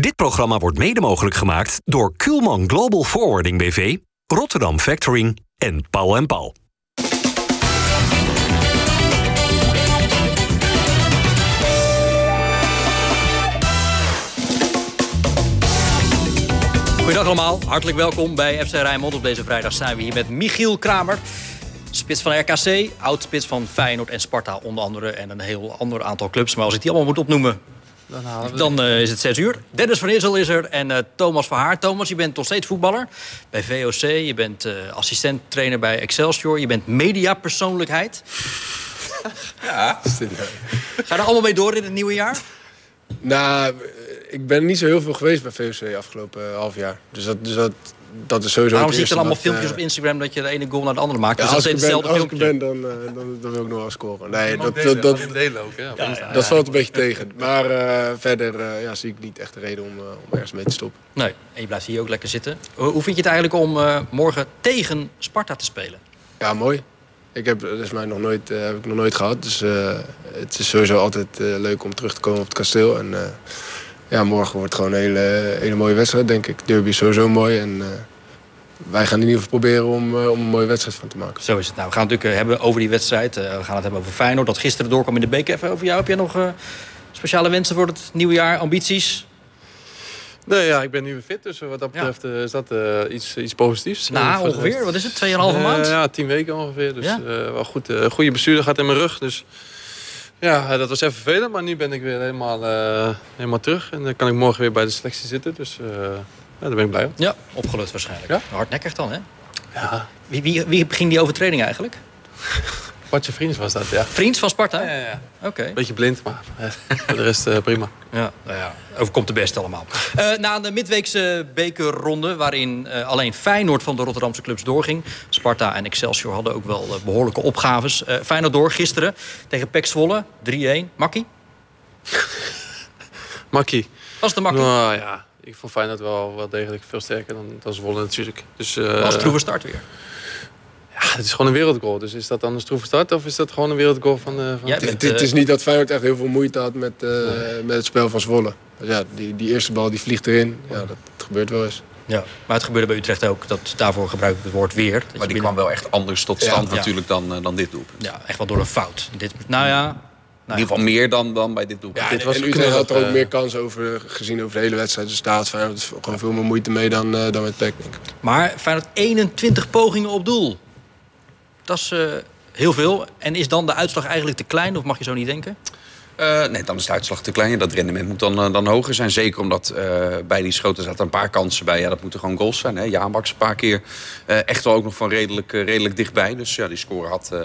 Dit programma wordt mede mogelijk gemaakt door Kuhlman Global Forwarding BV, Rotterdam Factoring en Paul Paul. Goedendag allemaal, hartelijk welkom bij FC Rijnmond. Op deze vrijdag zijn we hier met Michiel Kramer. Spits van RKC, oud-spits van Feyenoord en Sparta onder andere. En een heel ander aantal clubs. Maar als ik die allemaal moet opnoemen, dan, dan uh, is het 6 uur. Dennis van Issel is er en uh, Thomas van Haar. Thomas, je bent nog steeds voetballer bij VOC. Je bent uh, assistent-trainer bij Excelsior. Je bent mediapersoonlijkheid. Ja. Ga je er allemaal mee door in het nieuwe jaar? Nou, ik ben niet zo heel veel geweest bij VOC afgelopen half jaar. Dus dat, dus dat, dat is sowieso Waarom zie je dan allemaal filmpjes wat, op Instagram... dat je de ene goal naar de andere maakt? Ja, dus als ik ben, dezelfde als ik filmpjes. ben dan, eh, dan, dan wil ik nog wel scoren. Nee, Dat, dat, dat, dat, ook, Insta. dat valt een beetje tegen. Maar eh, verder eh, ja, zie ik niet echt de reden om, eh, om ergens mee te stoppen. Nee, en je blijft hier ook lekker zitten. Hoe hoe vind je het eigenlijk om eh, morgen tegen Sparta te spelen? Ja, mooi. Ik heb, dat is mij nog nooit, eh, heb ik nog nooit gehad. Dus eh, het is sowieso altijd eh, leuk om terug te komen op het kasteel. En eh, ja, morgen wordt gewoon een hele, hele mooie wedstrijd, denk ik. Derby is sowieso mooi. En eh, wij gaan in ieder geval proberen om, eh, om een mooie wedstrijd van te maken. Zo is het. Nou, we gaan het natuurlijk eh, hebben over die wedstrijd. Eh, we gaan het hebben over Feyenoord, dat gisteren doorkwam in de beker. Even over jou. Heb jij nog eh, speciale wensen voor het nieuwe jaar? Ambities? Nee, ja, ik ben nu weer fit, dus wat dat Ja. betreft is dat eh, iets, iets positiefs. Nou, ongeveer. Wat is het? 2,5 Eh, maand? ja, tien weken ongeveer. Dus Ja. eh, wel goed. eh goede bestuurder gaat in mijn rug. Dus ja, eh, dat was even vervelend. Maar nu ben ik weer helemaal, eh, helemaal terug. En dan kan ik morgen weer bij de selectie zitten. Dus eh, ja, daar ben ik blij om. Ja, opgelucht waarschijnlijk. Ja. Hardnekkig dan, hè? Ja, Wie, wie, wie ging die overtreding eigenlijk? wat je vriend was dat, ja. Vriend van Sparta? Ja, ja, ja. Oké. Beetje blind, maar eh, voor de rest eh, prima. Ja, nou ja, overkomt de best allemaal. Eh, na de midweekse bekerronde, waarin alleen Feyenoord van de Rotterdamse clubs doorging. Sparta en Excelsior hadden ook wel eh, behoorlijke opgaves. Feyenoord door gisteren tegen PEC Zwolle, 3-1. Makkie? Makkie. Was het een makkie? Nou ja, ik vond Feyenoord wel, wel degelijk veel sterker dan, dan Zwolle natuurlijk. Dus, was troeve start weer. Ja, het is gewoon een wereldgoal. Dus is dat dan een stroeve start of is dat gewoon een wereldgoal van... eh, van Jij Het, is niet dat Feyenoord echt heel veel moeite had met, eh, met het spel van Zwolle. Dus ja, die, die eerste bal die vliegt erin. Ja, dat, gebeurt wel eens. Ja, maar het gebeurde bij Utrecht ook. Dat, daarvoor gebruik ik het woord weer. Maar die binnen- kwam wel echt anders tot Ja. stand Ja. natuurlijk dan, eh, dan dit doelpunt. Ja, echt wel door een fout. Dit, nou ja, In ieder geval meer dan, dan bij dit doelpunt. Ja, Dit en, was en Utrecht had er ook meer kans over gezien over de hele wedstrijd. Dus daar had Feyenoord gewoon veel meer moeite mee dan, eh, dan met PEC, denk ik. maar Feyenoord 21 pogingen op doel. Dat is eh, heel veel. En is dan de uitslag eigenlijk te klein? Of mag je zo niet denken? Eh, nee, dan is de uitslag te klein. Dat rendement moet dan, eh, dan hoger zijn. Zeker omdat eh, bij die schoten zaten een paar kansen bij. Ja, dat moeten gewoon goals zijn. Hè. Ja, Max een paar keer eh, echt wel ook nog van redelijk, redelijk dichtbij. Dus ja, die score had, eh,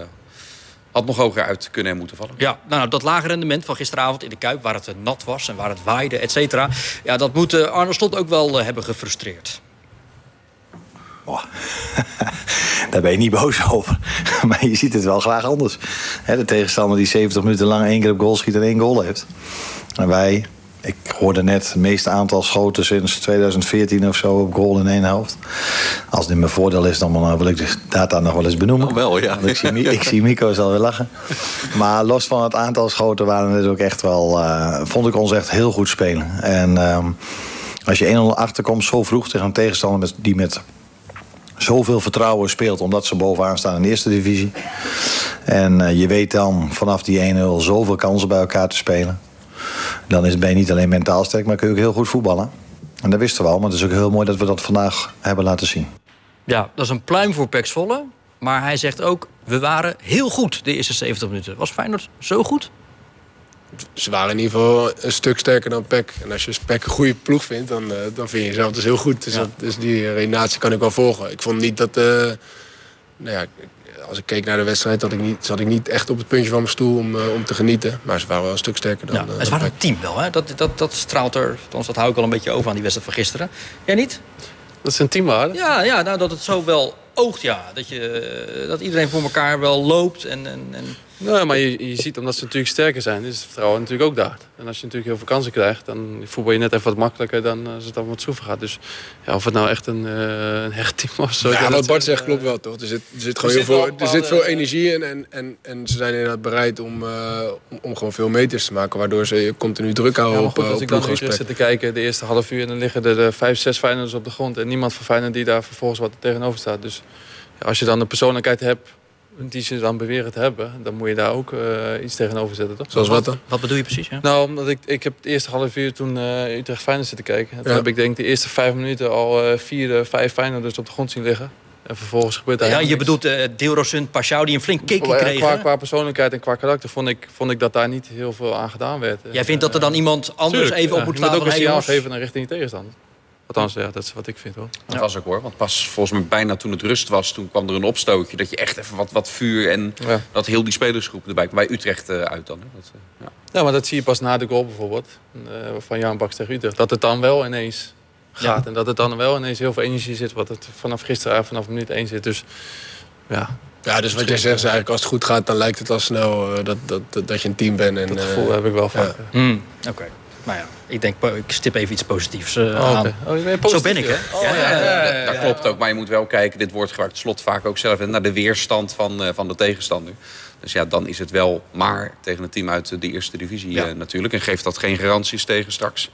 had nog hoger uit kunnen en moeten vallen. Ja, nou, dat lage rendement van gisteravond in de Kuip... waar het nat was en waar het waaide, et cetera... Ja, dat moet Arne Slot ook wel hebben gefrustreerd. Daar ben je niet boos over. Maar je ziet het wel graag anders. De tegenstander die 70 minuten lang één keer op goal schiet en één goal heeft. En wij, ik hoorde net het meeste aantal schoten sinds 2014 of zo op goal in één helft. Als in mijn voordeel is, dan wil ik de data nog wel eens benoemen. Oh, wel, ja. Want ik zie, ik zie Mico zal weer lachen. Maar los van het aantal schoten waren het ook echt wel... eh, vond ik ons echt heel goed spelen. En ehm, als je 1-0 achterkomt zo vroeg tegen een tegenstander met, die met zoveel vertrouwen speelt... omdat ze bovenaan staan in de eerste divisie. En eh, je weet dan vanaf die 1-0 zoveel kansen bij elkaar te spelen. Dan is, ben je niet alleen mentaal sterk, maar kun je ook heel goed voetballen. En dat wisten we al, maar het is ook heel mooi dat we dat vandaag hebben laten zien. Ja, dat is een pluim voor Pek Zwolle. Maar hij zegt ook, we waren heel goed de eerste 70 minuten. Was Feyenoord zo goed? Ze waren in ieder geval een stuk sterker dan PEC. En als je PEC een goede ploeg vindt, dan, eh, dan vind je jezelf dus heel goed. Dus, Ja. dat, dus die redenatie kan ik wel volgen. Ik vond niet dat... eh, nou ja, als ik keek naar de wedstrijd, had ik niet, zat ik niet echt op het puntje van mijn stoel om, eh, om te genieten. Maar ze waren wel een stuk sterker dan, Ja, het dan waren een team wel, hè? Dat, dat, dat straalt er, althans dat hou ik wel een beetje over aan die wedstrijd van gisteren. Jij niet? Dat is een teamwaarde. Ja, ja nou, dat het zo wel oogt, ja. Dat, je, dat iedereen voor elkaar wel loopt. En, en, en Nee, maar je, je ziet omdat ze natuurlijk sterker zijn, is het vertrouwen natuurlijk ook daar. En als je natuurlijk heel veel kansen krijgt, dan voetbal je net even wat makkelijker dan als het dan wat schroeven gaat. Dus ja, of het nou echt een, uh, een hecht team was. Zo ja, wat Bart zegt klopt wel, toch? Er zit, er zit gewoon heel veel, er zit veel energie in en, en, en ze zijn inderdaad bereid om, uh, om, om, gewoon veel meters te maken, waardoor ze continu druk houden ja, goed, op Als ik dan zit te kijken, de eerste half uur, en dan liggen er de vijf, zes Feyenoorders op de grond en niemand van Feyenoord die daar vervolgens wat tegenover staat. Dus ja, als je dan een persoonlijkheid hebt die ze dan beweren te hebben, dan moet je daar ook uh, iets tegenover zetten, toch? Zoals wat dan? Wat bedoel je precies? Ja? Nou, omdat ik, ik heb het eerste half uur toen uh, Utrecht Feyenoord zitten kijken. En toen heb ik denk de eerste vijf minuten al uh, vier, vijf Feyenoorders op de grond zien liggen. En vervolgens gebeurt daar Ja, je bedoelt uh, Deelrosund, Pashao die een flink kickje kregen. Qua, qua persoonlijkheid en qua karakter vond ik, vond ik dat daar niet heel veel aan gedaan werd. Jij vindt dat er dan iemand anders Tuurlijk, even op moet je staan moet ook een signaal geven naar richting je tegenstander. Althans, ja, dat is wat ik vind hoor. Dat was ook hoor. Want pas volgens mij bijna toen het rust was, toen kwam er een opstootje. Dat je echt even wat, wat vuur en Ja. dat heel die spelersgroep erbij kwam. Bij Utrecht eh, uit dan. Hè. Dat, eh, ja. Ja, maar dat zie je pas na de goal bijvoorbeeld. eh, van Jan Baks tegen Utrecht. Dat het dan wel ineens gaat. En dat het dan wel ineens heel veel energie zit. Wat het vanaf gisteren, vanaf minuut 1 zit. Dus ja, Ja, dus wat jij zegt is eigenlijk als het goed gaat, dan lijkt het al snel dat, dat, dat, dat je een team bent. En, dat gevoel heb ik wel vaak. Hmm, Oké. Nou ja, ik denk, ik stip even iets positiefs eh, Oh, aan. Oh, Zo ben ik, hè? Oh, ja, ja, ja, ja, Dat ja. klopt ook, maar je moet wel kijken, dit wordt gebruikt slot vaak ook zelf, naar de weerstand van, eh, van de tegenstander. Dus ja, dan is het wel maar tegen een team uit de eerste divisie Ja. eh, natuurlijk. En geeft dat geen garanties tegen straks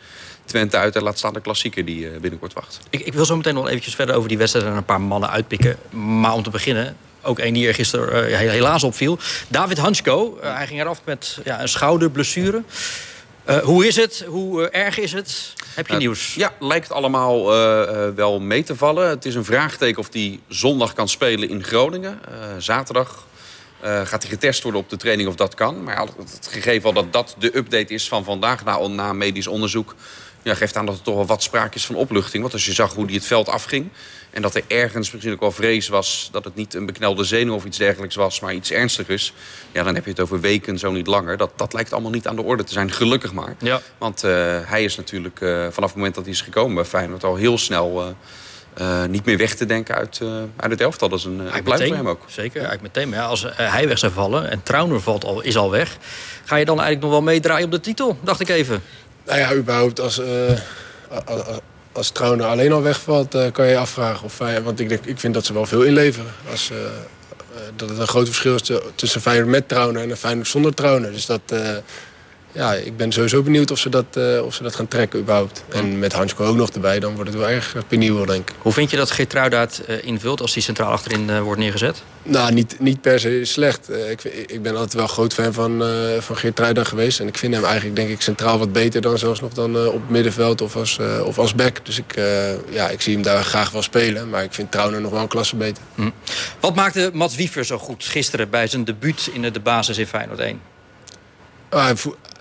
Twente uit en laat staan de klassieker die eh, binnenkort wacht. Ik, ik wil zo meteen nog eventjes verder over die wedstrijd en een paar mannen uitpikken. Maar om te beginnen, ook één die er gisteren eh, helaas opviel. David Hansko, hij ging eraf met ja, een schouderblessure. Eh, hoe is het? Hoe eh, erg is het? Heb je Eh, nieuws? Ja, lijkt allemaal wel mee te vallen. Het is een vraagteken of hij zondag kan spelen in Groningen. Zaterdag gaat hij getest worden op de training of dat kan. Maar ja, het, het gegeven al dat dat de update is van vandaag na, na medisch onderzoek... Ja, geeft aan dat er toch wel wat sprake is van opluchting. Want als je zag hoe hij het veld afging... en dat er ergens misschien ook wel vrees was... dat het niet een beknelde zenuw of iets dergelijks was... maar iets ernstigers... ja, dan heb je het over weken, zo niet langer. Dat, dat lijkt allemaal niet aan de orde te zijn, gelukkig maar. Ja. Want eh, hij is natuurlijk eh, vanaf het moment dat hij is gekomen bij Feyenoord... al heel snel eh, niet meer weg te denken uit, uit het elftal. Dat is een, een voor hem ook. Zeker, eigenlijk meteen. Maar ja, als hij weg zou vallen en Trauner valt al, is al weg... ga je dan eigenlijk nog wel meedraaien op de titel? Dacht ik even. Nou ja, überhaupt als, eh als, als, Trauner alleen al wegvalt, eh, kan je je afvragen of. Want ik, denk, ik vind dat ze wel veel inleveren. Als, eh, dat het een groot verschil is tussen Feyenoord met Trauner en een Feyenoord zonder Trauner. Dus dat... ja, ik ben sowieso benieuwd of ze dat, eh, of ze dat gaan trekken überhaupt. En met Hansko ook nog erbij, dan wordt het wel erg penibel, denk ik. Hoe vind je dat Geertruida het eh, invult als die centraal achterin eh, wordt neergezet? Nou, niet, niet per se slecht. Ik, ik ben altijd wel groot fan van, van Geert Ruida geweest. En ik vind hem eigenlijk, denk ik, centraal wat beter dan zelfs nog dan op het middenveld of als, of als back. Dus ik, ja, ik zie hem daar graag wel spelen. Maar ik vind Trauner nog wel een klasse beter. Wat maakte Mats Wiever zo goed gisteren bij zijn debuut in de, de basis in Feyenoord 1?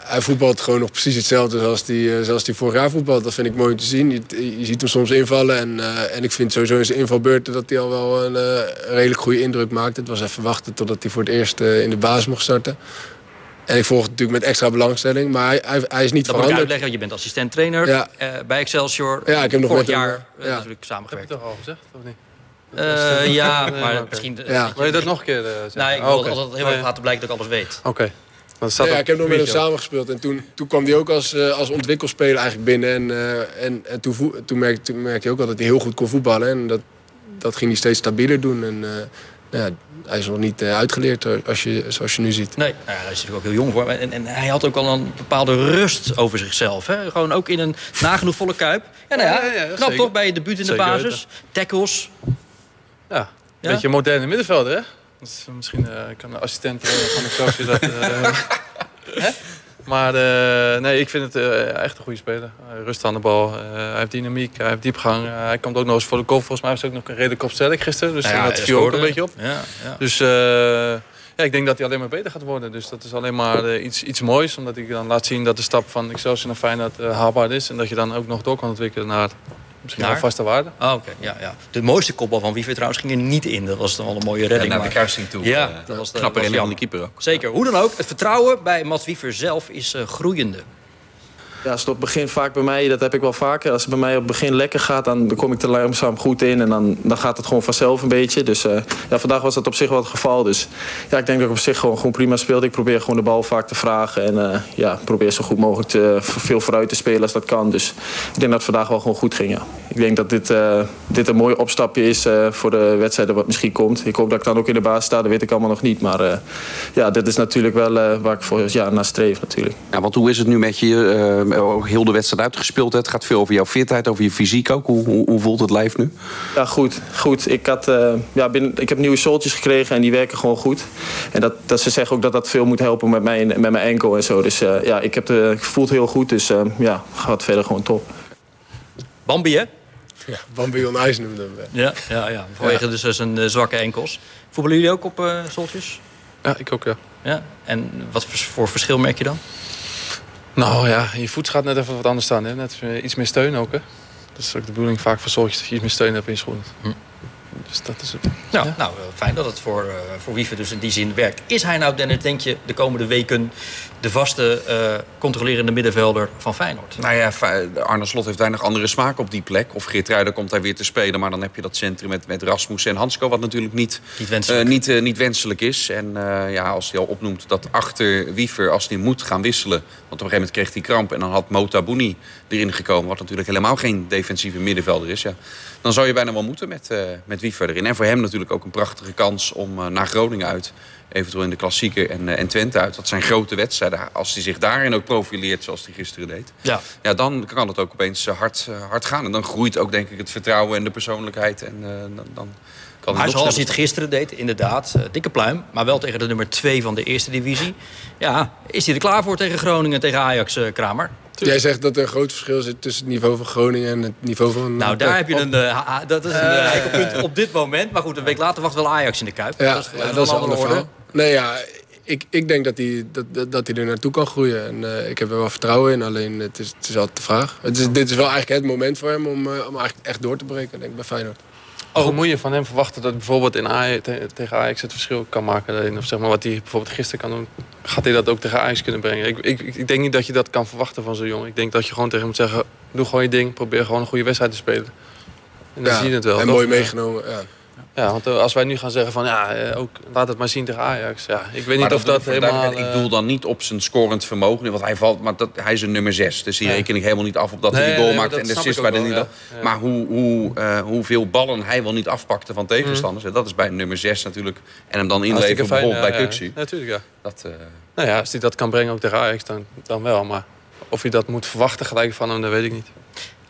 Hij, vo- hij voetbalt gewoon nog precies hetzelfde zoals hij eh, zoals die vorig jaar voetbalt. Dat vind ik mooi om te zien. Je, je ziet hem soms invallen. En, eh, en ik vind sowieso in zijn invalbeurten dat hij al wel een eh, redelijk goede indruk maakt. Het was even wachten totdat hij voor het eerst eh, in de basis mocht starten. En ik volg het natuurlijk met extra belangstelling. Maar hij, hij, hij is niet Dat moet ik veranderd. uitleggen, want je bent assistent-trainer Ja. eh, bij Excelsior. Ja, ik heb nog Vorig hem, jaar eh, ja. natuurlijk Heb je samengewerkt. toch al gezegd, of niet? Eh, ja, Nee, maar misschien... Ja. Wil je dat nog een keer zeggen? Nou, ik Oh, wil oké. altijd heel Nee. erg laten blijken dat ik alles weet. Oké. Want het staat Ja, ik heb nog met hem samengespeeld. En toen, toen kwam hij ook als, eh, als ontwikkelspeler eigenlijk binnen. En, eh, en, en toen, toen, merkte, toen merkte hij ook al dat hij heel goed kon voetballen. En dat, dat ging hij steeds stabieler doen. En eh, nou ja, hij is nog niet uitgeleerd als je, zoals je nu ziet. Nee, nou ja, daar is natuurlijk ook heel jong voor. En, en hij had ook al een bepaalde rust over zichzelf. Hè? Gewoon ook in een nagenoeg volle kuip. Ja, nou ja, Ja, ja, ja, knap zeker. toch bij je debuut in de Zeker basis. Tackles. Ja, een Ja? beetje een moderne middenvelder, hè? Dus misschien eh, kan de assistent van de coach dat... eh, hè? Maar eh, nee, ik vind het eh, echt een goede speler. Rust aan de bal, eh, hij heeft dynamiek, hij heeft diepgang. Hij komt ook nog eens voor de kop. Volgens mij was hij ook nog een redelijk kopsterk gisteren. Dus Nou ja, dat hij viel ook een beetje op. Ja, ja. Dus ja, ik denk dat hij alleen maar beter gaat worden. Dus dat is alleen maar iets, iets moois. Omdat ik dan laat zien dat de stap van Excelsior naar Feyenoord haalbaar is. En dat je dan ook nog door kan ontwikkelen naar misschien Naar? wel vaste waarde. Oh, oké. Ja, ja. De mooiste kopbal van Wiever trouwens ging er niet in. Dat was dan wel een mooie Ja, redding. naar de kruising toe. Ja, dat was de- knapper was in dan de keeper ook. Zeker. Hoe dan ook, het vertrouwen bij Mats Wiever zelf is eh, groeiende. Ja, als het op het begin vaak bij mij, dat heb ik wel vaker. Als het bij mij op het begin lekker gaat, dan, kom ik er langzaam goed in. En dan, dan gaat het gewoon vanzelf een beetje. Dus uh, ja, vandaag was dat op zich wel het geval. Dus ja, ik denk dat ik op zich gewoon, gewoon prima speelde. Ik probeer gewoon de bal vaak te vragen. En uh, ja, probeer zo goed mogelijk te, veel vooruit te spelen als dat kan. Dus ik denk dat het vandaag wel gewoon goed ging, ja. Ik denk dat dit, uh, dit een mooi opstapje is voor de wedstrijden wat misschien komt. Ik hoop dat ik dan ook in de baas sta, dat weet ik allemaal nog niet. Maar ja, dit is natuurlijk wel waar ik voor ja, naar streef natuurlijk. Ja, want hoe is het nu met je? Heel de wedstrijd uitgespeeld. Het gaat veel over jouw fitheid, over je fysiek ook. Hoe, hoe, hoe voelt het lijf nu? Ja, goed. goed. Ik, had, uh, ja, binnen, ik heb nieuwe soltjes gekregen en die werken gewoon goed. En dat, dat ze zeggen ook dat dat veel moet helpen met mijn, met mijn enkel en zo. Dus uh, ja, ik, heb de, ik voel het heel goed. Dus uh, ja, gaat verder gewoon top. Bambi, hè? Ja, Bambi on ijs noemde hem. Ja, ja, ja. vanwege ja. dus zijn zwakke enkels. Voetballen jullie ook op soltjes? Ja, ik ook, ja. ja. En wat voor verschil merk je dan? Nou ja, je voet gaat net even wat anders staan. Hè? Net iets meer steun ook. Hè? Dat is ook de bedoeling vaak voor dat je iets meer steun hebt in je schoenen. Hm. Dus dat is het. Ja, ja. Nou, fijn dat het voor, uh, voor Wiever dus in die zin werkt. Is hij nou, Dennis, denk je, de komende weken de vaste uh, controlerende middenvelder van Feyenoord? Nou ja, Arne Slot heeft weinig andere smaak op die plek. Of Geert Ruijden komt daar weer te spelen. Maar dan heb je dat centrum met, met Rasmus en Hansko... wat natuurlijk niet, niet, wenselijk. Uh, niet, niet wenselijk is. En ja, als hij al opnoemt dat achter Wiever, als hij moet gaan wisselen... want op een gegeven moment kreeg hij kramp... en dan had Mota Bouni erin gekomen... wat natuurlijk helemaal geen defensieve middenvelder is... Ja, dan zou je bijna wel moeten met, met Wiever erin. En voor hem natuurlijk ook een prachtige kans om naar Groningen uit eventueel in de klassieker en, uh, en Twente uit. Dat zijn grote wedstrijden. Als hij zich daarin ook profileert zoals hij gisteren deed... Ja. Ja, dan kan het ook opeens hard, uh, hard gaan. En dan groeit ook denk ik het vertrouwen en de persoonlijkheid. En uh, dan, dan kan maar zoals hij het gisteren deed, inderdaad, dikke pluim. Maar wel tegen de nummer 2 van de eerste divisie. Ja, is hij er klaar voor tegen Groningen, tegen Ajax, Kramer? Jij zegt dat er een groot verschil zit tussen het niveau van Groningen en het niveau van... Nou, daar heb je een... Uh, dat is een uh, punt op dit moment. Maar goed, een week later wacht wel Ajax in de Kuip. Ja, dat is, ja, dat is een andere orde. Nee, ja, ik, ik denk dat hij, dat, dat hij er naartoe kan groeien. En uh, ik heb er wel vertrouwen in, alleen het is, het is altijd de vraag. Het is, dit is wel eigenlijk het moment voor hem om, uh, om eigenlijk echt door te breken, denk ik, bij Feyenoord. Oh. Hoe moet je van hem verwachten dat bijvoorbeeld in Ajax, tegen Ajax het verschil kan maken? Of zeg maar wat hij bijvoorbeeld gisteren kan doen, gaat hij dat ook tegen Ajax kunnen brengen? Ik, ik, ik denk niet dat je dat kan verwachten van zo'n jongen. Ik denk dat je gewoon tegen hem moet zeggen, doe gewoon je ding, probeer gewoon een goede wedstrijd te spelen. En dan ja, zie je het wel. En mooi meegenomen, ja. Ja, want als wij nu gaan zeggen van ja, ook, laat het maar zien tegen Ajax. Ja, ik weet niet of dat, helemaal... Ik doel dan niet op zijn scorend vermogen, want hij valt, maar dat, hij is een nummer 6. Dus die ja. reken ik helemaal niet af op dat nee, hij die goal nee, maakt en de assist bij de niet. Ja. Maar hoe, hoe, uh, hoeveel ballen hij wel niet afpakte van tegenstanders, mm. dat is bij nummer 6 natuurlijk. En hem dan inleveren bijvoorbeeld bij Kuxi. Natuurlijk, ja. Dat, uh... Nou ja, als hij dat kan brengen ook tegen Ajax, dan, dan wel. Maar of je dat moet verwachten gelijk van hem, dat weet ik niet.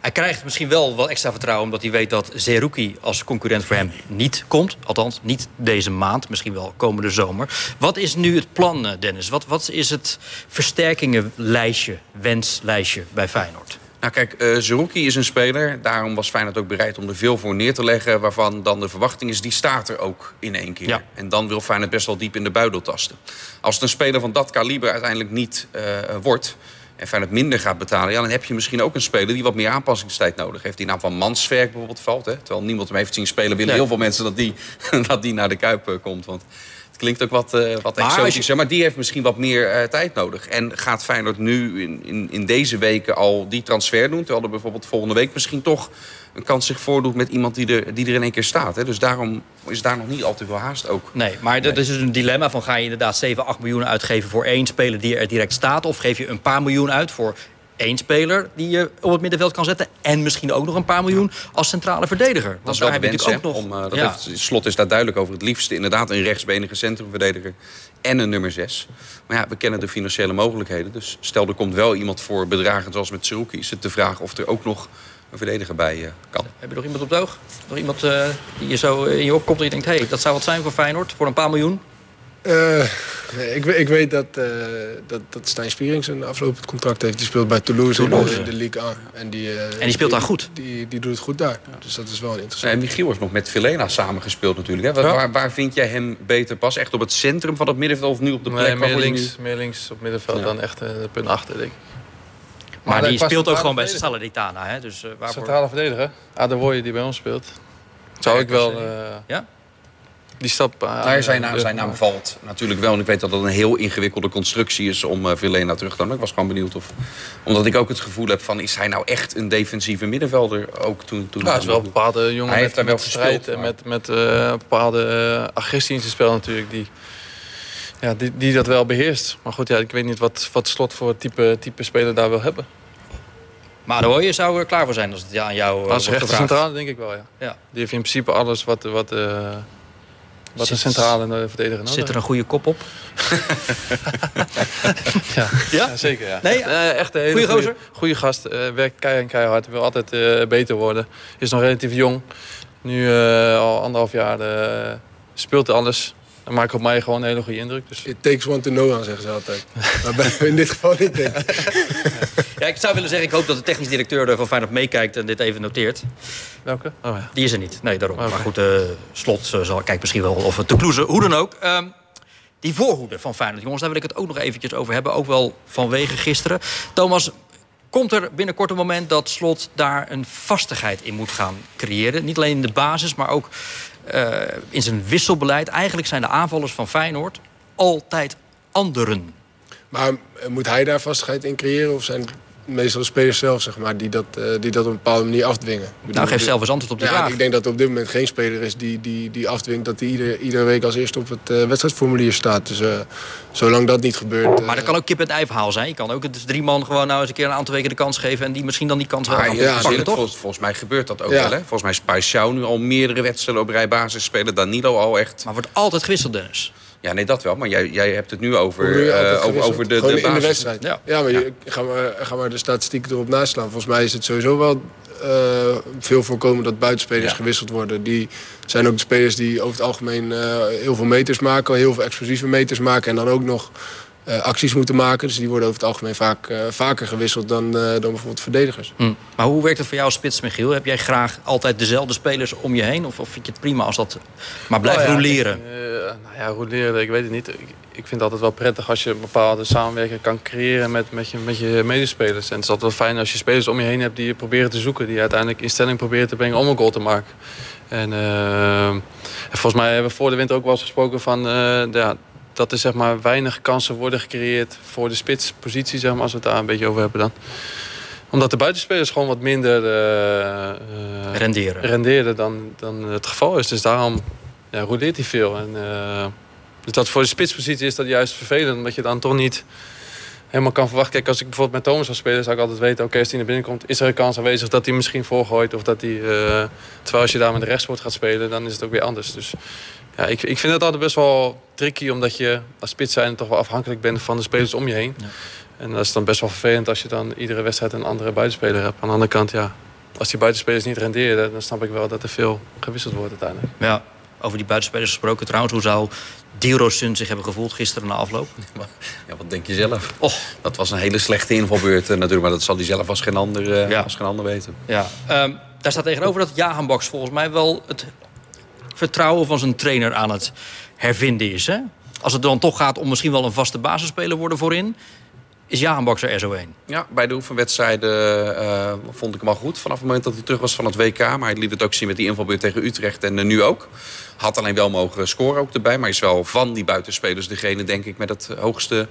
Hij krijgt misschien wel wat extra vertrouwen... omdat hij weet dat Zerouki als concurrent voor hem niet komt. Althans, niet deze maand, misschien wel komende zomer. Wat is nu het plan, Dennis? Wat, wat is het versterkingenlijstje, wenslijstje bij Feyenoord? Nou kijk, uh, Zerouki is een speler. Daarom was Feyenoord ook bereid om er veel voor neer te leggen... waarvan dan de verwachting is, die staat er ook in één keer. Ja. En dan wil Feyenoord best wel diep in de buidel tasten. Als het een speler van dat kaliber uiteindelijk niet uh, wordt en Feyenoord minder gaat betalen... Ja, dan heb je misschien ook een speler die wat meer aanpassingstijd nodig heeft. Die naam van Mansverk bijvoorbeeld valt. Hè? Terwijl niemand hem heeft zien spelen... willen heel veel mensen dat die, dat die naar de Kuip uh, komt. Want klinkt ook wat, uh, wat exotisch. Je... Maar die heeft misschien wat meer uh, tijd nodig. En gaat Feyenoord nu in, in, in deze weken al die transfer doen... terwijl er bijvoorbeeld volgende week misschien toch een kans zich voordoet met iemand die er, die er in één keer staat. Hè? Dus daarom is daar nog niet al te veel haast ook. Nee, maar nee. dat is dus een dilemma van ga je inderdaad 7, 8 miljoen uitgeven voor één speler die er direct staat... of geef je een paar miljoen uit voor één speler die je op het middenveld kan zetten... en misschien ook nog een paar miljoen als centrale verdediger. Want dat is wel daar de wens, ook nog... om, uh, dat ja. heeft, Slot is daar duidelijk over. Het liefste inderdaad een rechtsbenige centrumverdediger en een nummer 6. Maar ja, we kennen de financiële mogelijkheden. Dus stel er komt wel iemand voor bedragen zoals met Seruki... is het de vraag of er ook nog een verdediger bij uh, kan. Heb je nog iemand op het oog? Nog iemand uh, die je zo in je opkomt en je denkt... hé, hey, dat zou wat zijn voor Feyenoord voor een paar miljoen? Uh, nee, ik, ik, weet dat, uh, dat, dat Stijn Spierings een aflopend contract heeft. Die speelt bij Toulouse, Toulouse. in de Ligue 1. En die, uh, en die speelt daar goed? Die, die, die, doet het goed daar. Ja. Dus dat is wel interessant. En Michiel heeft nog met Vilena samengespeeld natuurlijk. Hè? Waar, ja. waar, waar, vind jij hem beter pas? Echt op het centrum van het middenveld of nu op de plek? Nee, meer, links, nu... meer links op middenveld ja. dan echt de punt achter, denk ik. Maar, maar die speelt ook gewoon bij Salernitana. Hè? Dus, waarvoor... Centrale verdediger. Adewoye die bij ons speelt. Zou ik wel... ja? Die stap... Uh, nou, zijn, naam, zijn naam valt natuurlijk wel. En ik weet dat het een heel ingewikkelde constructie is om uh, Vilena terug te komen. Ik was gewoon benieuwd of... Omdat ik ook het gevoel heb van... Is hij nou echt een defensieve middenvelder? Ook toen, toen nou, is wel een bepaalde jongen hij heeft daar wel strijd en met, met uh, bepaalde agressie in zijn spel natuurlijk. Die, ja, die, die dat wel beheerst. Maar goed, ja, ik weet niet wat, wat Slot voor type, type speler daar wil hebben. Maar je zou er klaar voor zijn als het aan jou Als rechter centrale denk ik wel, ja. ja. Die heeft in principe alles wat, wat, uh, wat een centrale verdediger nodig Zit er een goede kop op? ja. ja. zeker. Ja. Nee, uh, echt een hele goede, goede gast. Uh, werkt keihard en keihard. Wil altijd uh, beter worden. Is nog relatief jong. Nu al anderhalf jaar speelt alles. Dan maakt op mij gewoon een hele goede indruk. Dus... It takes one to know aan, zeggen ze altijd. maar in dit geval niet, denk Ja, ik zou willen zeggen, ik hoop dat de technisch directeur van Feyenoord meekijkt en dit even noteert. Welke? Oh, ja. Die is er niet. Nee, daarom. Maar goed, uh, Slot uh, zal, kijk misschien wel of het te ploezen. Hoe dan ook. Uh, die voorhoede van Feyenoord, jongens, daar wil ik het ook nog eventjes over hebben. Ook wel vanwege gisteren. Thomas, komt er binnenkort een moment dat Slot daar een vastigheid in moet gaan creëren? Niet alleen in de basis, maar ook uh, in zijn wisselbeleid. Eigenlijk zijn de aanvallers van Feyenoord altijd anderen. Maar eh, moet hij daar vastigheid in creëren? Of zijn meestal de spelers zelf zeg maar, die, dat, uh, die dat op een bepaalde manier afdwingen. Nou, geef zelf eens antwoord op die ja, vraag. Ik denk dat er op dit moment geen speler is die, die, die afdwingt... dat hij ieder, iedere week als eerste op het uh, wedstrijdformulier staat. Dus uh, zolang dat niet gebeurt... maar dat kan ook kip en ei verhaal zijn. Je kan ook het drie man gewoon nou eens een keer een aantal weken de kans geven... en die misschien dan die kans wel ah, ja, pakken, toch? Volgens, volgens, mij gebeurt dat ook wel. Hè? Volgens mij is Paixão nu al meerdere wedstrijden op rij basis spelen. Danilo al echt... Maar wordt altijd gewisseld, Dennis. Ja, nee, dat wel. Maar jij, jij hebt het nu over, uh, over, over, de, de, in de wedstrijd. Ja, ja maar Je, ga, maar, ga maar de statistieken erop naslaan. Volgens mij is het sowieso wel uh, veel voorkomen dat buitenspelers ja. gewisseld worden. Die zijn ook de spelers die over het algemeen uh, heel veel meters maken. Heel veel explosieve meters maken. En dan ook nog uh, acties moeten maken. Dus die worden over het algemeen vaak, uh, vaker gewisseld dan, uh, dan bijvoorbeeld verdedigers. Hm. Maar hoe werkt het voor jou spits, Michiel? Heb jij graag altijd dezelfde spelers om je heen? Of, of vind je het prima als dat maar blijft nou ja, roleren? nou ja, roleren, ik weet het niet. Ik, ik, vind het altijd wel prettig als je een bepaalde samenwerking kan creëren met, met, je, met je medespelers. En het is altijd wel fijn als je spelers om je heen hebt die je proberen te zoeken. Die je uiteindelijk in stelling proberen te brengen om een goal te maken. En, en volgens mij hebben we voor de winter ook wel eens gesproken van... ja, dat er zeg maar, weinig kansen worden gecreëerd voor de spitspositie, zeg maar, als we het daar een beetje over hebben dan. Omdat de buitenspelers gewoon wat minder uh, renderen, renderen dan, dan het geval is. Dus daarom ja, roleert hij veel. En, uh, dus dat voor de spitspositie is dat juist vervelend, omdat je dan toch niet helemaal kan verwachten. Kijk, als ik bijvoorbeeld met Thomas zou spelen, zou ik altijd weten: oké, okay, als hij naar binnen komt, is er een kans aanwezig dat hij misschien voorgooit. Of dat hij. Uh, terwijl als je daar met de rechtspoort gaat spelen, dan is het ook weer anders. Dus ja, ik, ik vind het altijd best wel tricky, omdat je als spits zijn toch wel afhankelijk bent van de spelers om je heen. Ja. En dat is dan best wel vervelend als je dan iedere wedstrijd een andere buitenspeler hebt. Aan de andere kant, ja, als die buitenspelers niet renderen, dan snap ik wel dat er veel gewisseld wordt uiteindelijk. Ja, over die buitenspelers gesproken trouwens, hoe zou Sun zich hebben gevoeld gisteren na afloop? Ja, wat denk je zelf? Oh. Dat was een hele slechte invalbeurt natuurlijk, maar dat zal hij zelf als geen ander, ja. als geen ander weten. Ja, um, daar staat tegenover dat Jahan Baks volgens mij wel het vertrouwen van zijn trainer aan het hervinden is. Hè? Als het dan toch gaat om misschien wel een vaste basisspeler worden voorin... is Jaan Bakser er zo een. Ja, bij de oefenwedstrijden uh, vond ik hem al goed. Vanaf het moment dat hij terug was van het WK. Maar hij liet het ook zien met die invalbeurt tegen Utrecht en uh, nu ook. Had alleen wel mogen scoren ook erbij. Maar is wel van die buitenspelers degene, denk ik, met het hoogste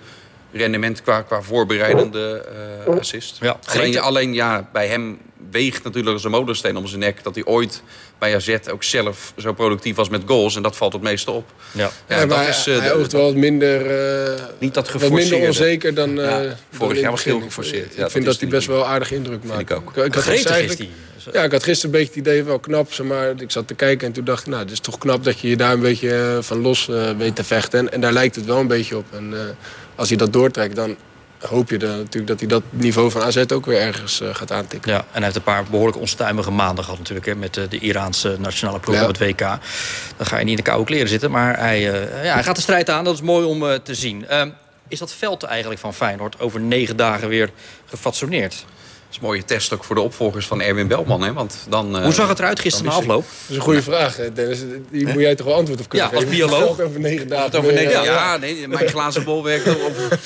rendement qua, qua voorbereidende uh, assist. Ja, alleen, alleen ja, bij hem weegt natuurlijk als een molensteen om zijn nek... dat hij ooit bij AZ ook zelf zo productief was met goals. En dat valt het meeste op. Ja, ja, ja dat is, uh, hij oogt wel wat minder, uh, niet dat wat minder onzeker dan... Uh, ja, vorig jaar was heel geforceerd. ik vind dat, hij best wel aardig indruk maakt. Ik ook. Ik, ik had eigenlijk, ja, ik had gisteren een beetje het idee wel knap. Zeg maar, ik zat te kijken en toen dacht ik, nou, het is toch knap dat je je daar een beetje van los weet te vechten. En, en, daar lijkt het wel een beetje op. En als hij dat doortrekt, dan hoop je dan natuurlijk dat hij dat niveau van AZ ook weer ergens uh, gaat aantikken. Ja, en hij heeft een paar behoorlijk onstuimige maanden gehad natuurlijk... Hè, met uh, de Iraanse nationale ploeg ja. op het WK. Dan ga je niet in de koude kleren zitten, maar hij, uh, ja, hij gaat de strijd aan. Dat is mooi om te zien. Ehm, is dat veld eigenlijk van Feyenoord over negen dagen weer gefatsoeneerd? Is een mooie test ook voor de opvolgers van Erwin Belman. Hè? Want dan, uh, Hoe zag het eruit gisteren na afloop? Dat is een goede vraag, Dennis. Die moet jij toch wel antwoord op kunnen ja, geven? als bioloog. Over negen dagen. Over negen, ja, ja, nee, mijn glazen bol werkt op.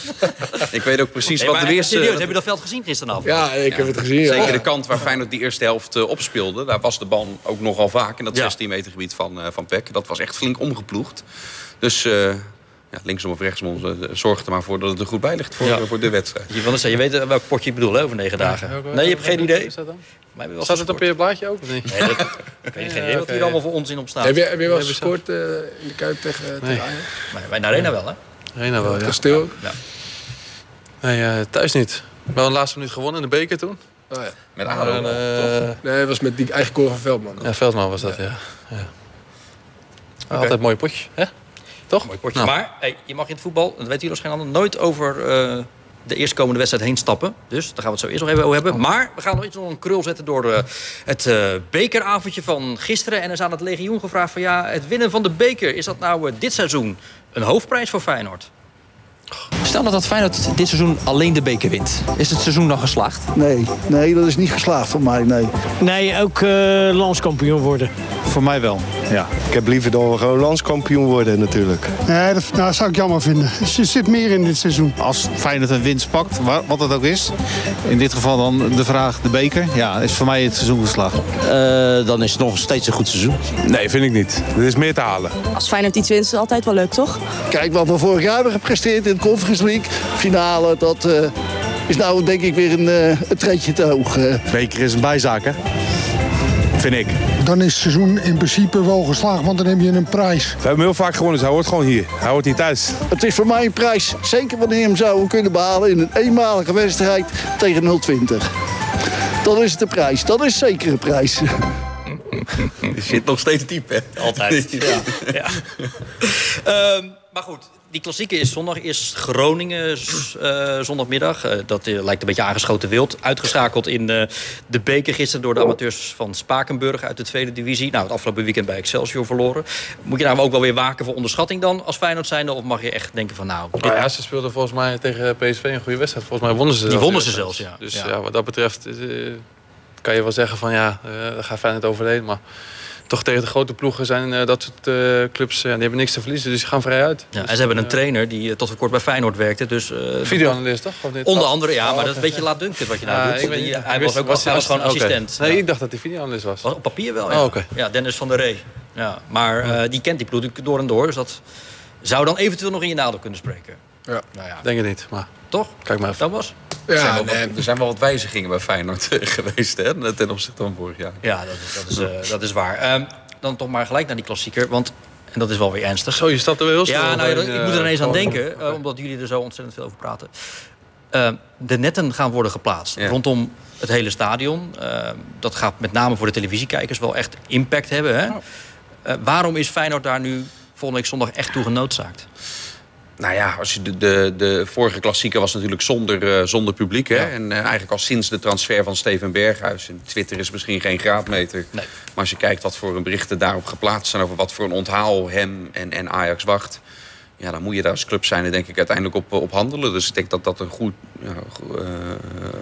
Ik weet ook precies nee, wat de eerste... Serieus, heb je dat veld gezien gisteravond? Ja, ik heb het gezien. Zeker de kant waar Feyenoord die eerste helft uh, opspeelde. Daar was de bal ook nogal vaak in dat 16 meter gebied van, uh, van Peck. Dat was echt flink omgeploegd. Dus... Uh, ja, linksom of rechtsom, zorg er maar voor dat het er goed bij ligt voor, ja. voor de wedstrijd. Je, zeggen, je weet welk potje ik bedoel hè, over negen dagen. Ja, nee, je hebt geen idee. Dan? Staat het op je blaadje ook? Nee, nee dat, ik weet geen idee wat hier allemaal voor onzin op staat. Heb je, heb je wel eens gescoord uh, in de Kuip tegen, nee. tegen Ajax? Maar bij de Arena wel, hè? Arena wel, ja. Kasteel ook? Ja. Nee, uh, thuis niet. Wel een laatste minuut gewonnen in de beker toen. Oh, ja. Met ADO, uh, Nee, het was met die eigen koor van Veldman. Ja, Veldman was dat, ja. ja. ja. Okay. Altijd een mooi potje, hè? Toch? Mooi potje. Nou. Maar hey, je mag in het voetbal, dat weet jullie waarschijnlijk nooit over uh, de eerstkomende wedstrijd heen stappen. Dus daar gaan we het zo eerst nog even over hebben. Maar we gaan nog iets nog een krul zetten door uh, het uh, bekeravondje van gisteren. En er is aan het legioen gevraagd van ja, het winnen van de beker, is dat nou dit seizoen een hoofdprijs voor Feyenoord? Stel dat dat Feyenoord dit seizoen alleen de beker wint. Is het seizoen dan geslaagd? Nee, nee dat is niet geslaagd voor mij, nee. Nee, ook uh, landskampioen worden. Voor mij wel, ja. Ik heb liever dat we gewoon landskampioen worden natuurlijk. Nee, dat nou, zou ik jammer vinden. Er zit meer in dit seizoen. Als Feyenoord een winst pakt, wat het ook is. In dit geval dan de vraag de beker. Ja, is voor mij het seizoen geslaagd. Uh, dan is het nog steeds een goed seizoen. Nee, vind ik niet. Er is meer te halen. Als Feyenoord iets wint, is het altijd wel leuk, toch? Kijk wat we vorig jaar hebben gepresteerd in het Conference League finale. Dat uh, is nou denk ik weer een, uh, een treetje te hoog. Uh. Beker is een bijzaak, hè? Vind ik. Dan is het seizoen in principe wel geslaagd, want dan heb je een prijs. We hebben hem heel vaak gewonnen, dus hij hoort gewoon hier. Hij hoort hier thuis. Het is voor mij een prijs, zeker wanneer je hem zou kunnen behalen in een eenmalige wedstrijd tegen 020. Dan is het de prijs. Dat is zeker een prijs. Je zit nog steeds diep, hè? Altijd. ja. ja. um, maar goed, die klassieke is zondag. Is Groningen uh, zondagmiddag. Uh, dat uh, lijkt een beetje aangeschoten wild. Uitgeschakeld in de beker gisteren door de amateurs van Spakenburg uit de tweede divisie. Nou, het afgelopen weekend bij Excelsior verloren. Moet je nou ook wel weer waken voor onderschatting dan als Feyenoord zijnde? Of mag je echt denken van nou... nou ja, ze speelden volgens mij tegen PSV een goede wedstrijd. Volgens mij wonnen ze Die wonnen ze zelfs, ja. Dus ja. ja. wat dat betreft kan je wel zeggen van ja, daar gaat Feyenoord overheen. Maar toch tegen de grote ploegen zijn uh, dat soort uh, clubs, ja, die hebben niks te verliezen, dus die gaan vrij uit. Ja, dus, en ze hebben een trainer die uh, tot voor kort bij Feyenoord werkte. Dus, Videoanalist toch? Onder andere, ja, maar dat is een beetje laat dunken wat je nou doet. Weet, die, hij was ook was, hij was gewoon assistent. Nee, ik dacht dat hij videoanalist was. Op papier wel, ja. Oh, okay. ja Dennis van der Ree. Ja, maar die kent die ploeg door en door, dus dat zou dan eventueel nog in je nadeel kunnen spreken. Ja. Nou ja. Denk het niet, maar... Toch? Kijk maar even. Dat was? Ja, er, zijn nee. wat, er zijn wel wat wijzigingen bij Feyenoord geweest hè, ten opzichte van vorig jaar. Ja, dat, dat is, uh, dat is waar. Um, dan toch maar gelijk naar die klassieker. Want, en dat is wel weer ernstig. Zo, je staat er wel heel snel Ja, nou, ik moet er ineens aan denken. Uh, omdat jullie er zo ontzettend veel over praten. Uh, de netten gaan worden geplaatst. Ja. Rondom het hele stadion. dat gaat met name voor de televisiekijkers wel echt impact hebben. Hè? Oh. waarom is Feyenoord daar nu volgende week zondag echt toe genoodzaakt? Nou ja, als je de, de, de vorige klassieker was natuurlijk zonder, uh, zonder publiek. Hè? Ja. En uh, eigenlijk al sinds de transfer van Steven Berghuis. En Twitter is misschien geen graadmeter. Nee. Maar als je kijkt wat voor een berichten daarop geplaatst zijn... over wat voor een onthaal hem en, en Ajax wacht... Ja, dan moet je daar als club zijn denk ik uiteindelijk op, op handelen. Dus ik denk dat dat een goed, ja, uh,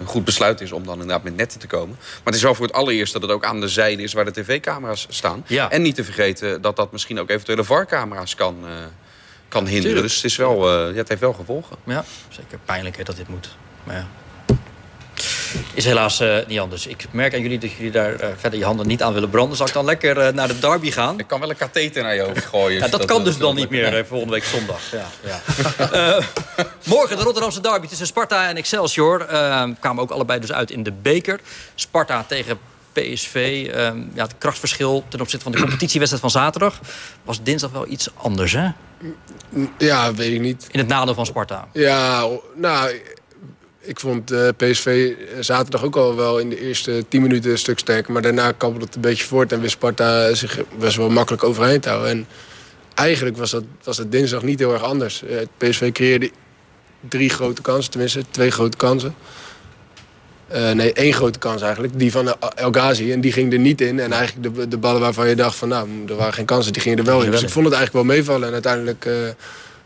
goed besluit is om dan inderdaad met netten te komen. Maar het is wel voor het allereerst dat het ook aan de zijde is waar de tv-camera's staan. Ja. En niet te vergeten dat dat misschien ook eventuele VAR-camera's kan kan hinderen. Tuurlijk. Dus het, is wel, uh, ja, het heeft wel gevolgen. Ja, zeker pijnlijk hè, dat dit moet. Maar ja. Is helaas uh, niet anders. Ik merk aan jullie dat jullie daar uh, verder je handen niet aan willen branden. Zal ik dan lekker naar de derby gaan? Ik kan wel een katheter naar je hoofd gooien. ja, dat, dat kan dus dan niet meer volgende week zondag. Ja, ja. morgen de Rotterdamse derby tussen Sparta en Excelsior. kwamen ook allebei dus uit in de beker. Sparta tegen PSV. Um, ja, het krachtverschil ten opzichte van de competitiewedstrijd van zaterdag... was dinsdag wel iets anders, hè? Ja, weet ik niet. In het nadeel van Sparta. Ja, nou, ik vond uh, PSV zaterdag ook al wel in de eerste 10 minuten een stuk sterker. Maar daarna kabbelde het een beetje voort en wist Sparta zich best wel makkelijk overheen te houden. En eigenlijk was dat, was dat dinsdag niet heel erg anders. Uh, PSV creëerde drie grote kansen, tenminste twee grote kansen. Uh, nee, één grote kans eigenlijk. Die van El Ghazi. En die ging er niet in. En eigenlijk de, de ballen waarvan je dacht van nou, er waren geen kansen, die gingen er wel in. Dus ik vond het eigenlijk wel meevallen. En uiteindelijk uh,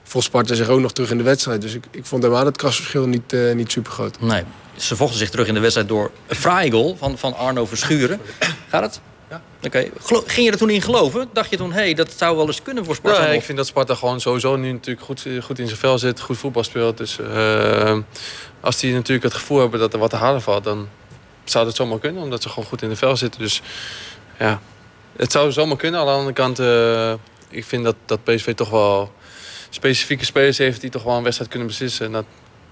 vond Sparta zich ook nog terug in de wedstrijd. Dus ik, ik vond helemaal het krasverschil niet, uh, niet super groot. Nee, ze vochten zich terug in de wedstrijd door een fraaie goal van, van Arno Verschuren. Gaat het? Ja. Oké. Ging je er toen in geloven? Dacht je toen, hé, hey, dat zou wel eens kunnen voor Sparta? Ja, ik vind dat Sparta gewoon sowieso nu natuurlijk goed, goed in zijn vel zit. Goed voetbal speelt. Dus uh, als die natuurlijk het gevoel hebben dat er wat te halen valt... dan zou dat zomaar kunnen, omdat ze gewoon goed in de vel zitten. Dus ja, het zou zomaar kunnen. Aan de andere kant, uh, ik vind dat, dat PSV toch wel specifieke spelers heeft... die toch wel een wedstrijd kunnen beslissen. En dat,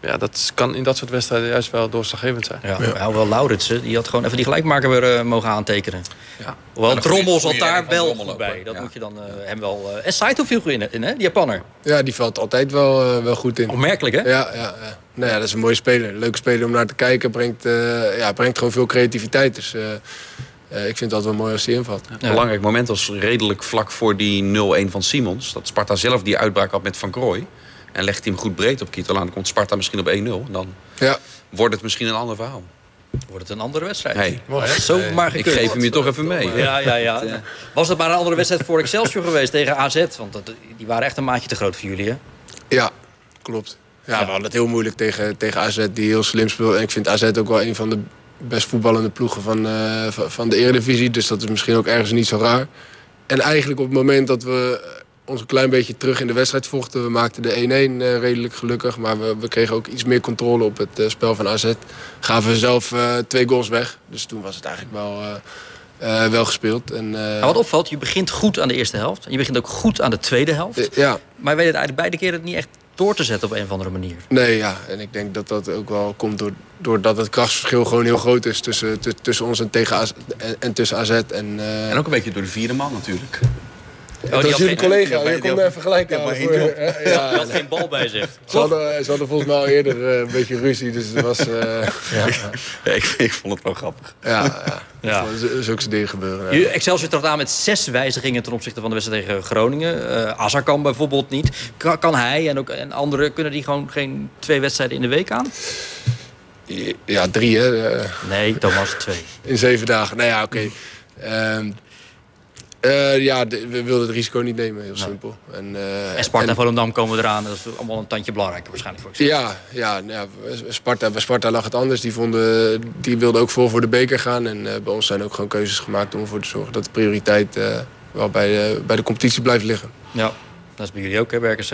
ja, dat kan in dat soort wedstrijden juist wel doorslaggevend zijn. Ja, ja. wel Lauritsen, die had gewoon even die gelijkmaker weer uh, mogen aantekenen. Ja. Hoewel ja, Drommel zat daar wel goed bij. Dat moet je dan uh, hem wel... Uh, en Saito viel goed in, in hè? die Japanner. Ja, die valt altijd wel, wel goed in. Opmerkelijk, hè? Ja, ja, ja. Nou ja, dat is een mooie speler. Leuke speler om naar te kijken. Brengt, ja, brengt gewoon veel creativiteit. Dus ik vind het altijd wel mooi als hij invalt. Een belangrijk moment was redelijk vlak voor die 0-1 van Simons. Dat Sparta zelf die uitbraak had met Van Krooi. En legt hij hem goed breed op Kietel aan. Dan komt Sparta misschien op 1-0. Dan ja. wordt het misschien een ander verhaal. Wordt het een andere wedstrijd? Hey. Mooi, Zo maar ik geef hem je toch even mee. Ja, ja, ja. Was het maar een andere wedstrijd voor Excelsior geweest tegen AZ? Want dat, die waren echt een maatje te groot voor jullie, hè? Ja, klopt. Ja, ja. we hadden het heel moeilijk tegen, tegen AZ, die heel slim speelt. En ik vind AZ ook wel een van de best voetballende ploegen van, uh, van de Eredivisie. Dus dat is misschien ook ergens niet zo raar. En eigenlijk op het moment dat we ons een klein beetje terug in de wedstrijd vochten. We maakten de 1-1 uh, redelijk gelukkig. Maar we, we, kregen ook iets meer controle op het uh, spel van AZ. Gaven we zelf uh, twee goals weg. Dus toen was het eigenlijk wel, wel gespeeld. En, nou, wat opvalt, je begint goed aan de eerste helft. En je begint ook goed aan de tweede helft. ja. Maar je weet het eigenlijk beide keren niet echt door te zetten op een of andere manier. Nee, ja. En ik denk dat dat ook wel komt door, doordat het krachtsverschil gewoon heel groot is... tussen, tussen ons en, tegen AZ, en, en tussen AZ. En, en ook een beetje door de vierde man natuurlijk. Oh, dat is jullie collega, je kon even gelijk aan. Ja, had geen bal bij zich. Ze hadden, ze hadden volgens mij al eerder uh, een beetje ruzie, dus het was... Ja. ik, ik, vond het wel grappig. Ja, ja. zulke dingen gebeuren. Ja. Excelsior trad aan met zes wijzigingen ten opzichte van de wedstrijd tegen Groningen. Azar kan bijvoorbeeld niet. Kan, kan hij en ook en anderen, kunnen die gewoon geen twee wedstrijden in de week aan? Ja, drie hè. Nee, Thomas, twee. In zeven dagen, nou ja, oké. Okay. Um, uh, ja, de, we wilden het risico niet nemen, heel simpel. En, uh, en Sparta en Volendam komen eraan, dat is allemaal een tandje belangrijker waarschijnlijk voor Ja, ja, ja Sparta, bij Sparta lag het anders. Die, vonden, die wilden ook vol voor de beker gaan. En uh, bij ons zijn ook gewoon keuzes gemaakt om ervoor te zorgen dat de prioriteit wel bij, bij de competitie blijft liggen. Ja, dat is bij jullie ook, hè, bij RKC?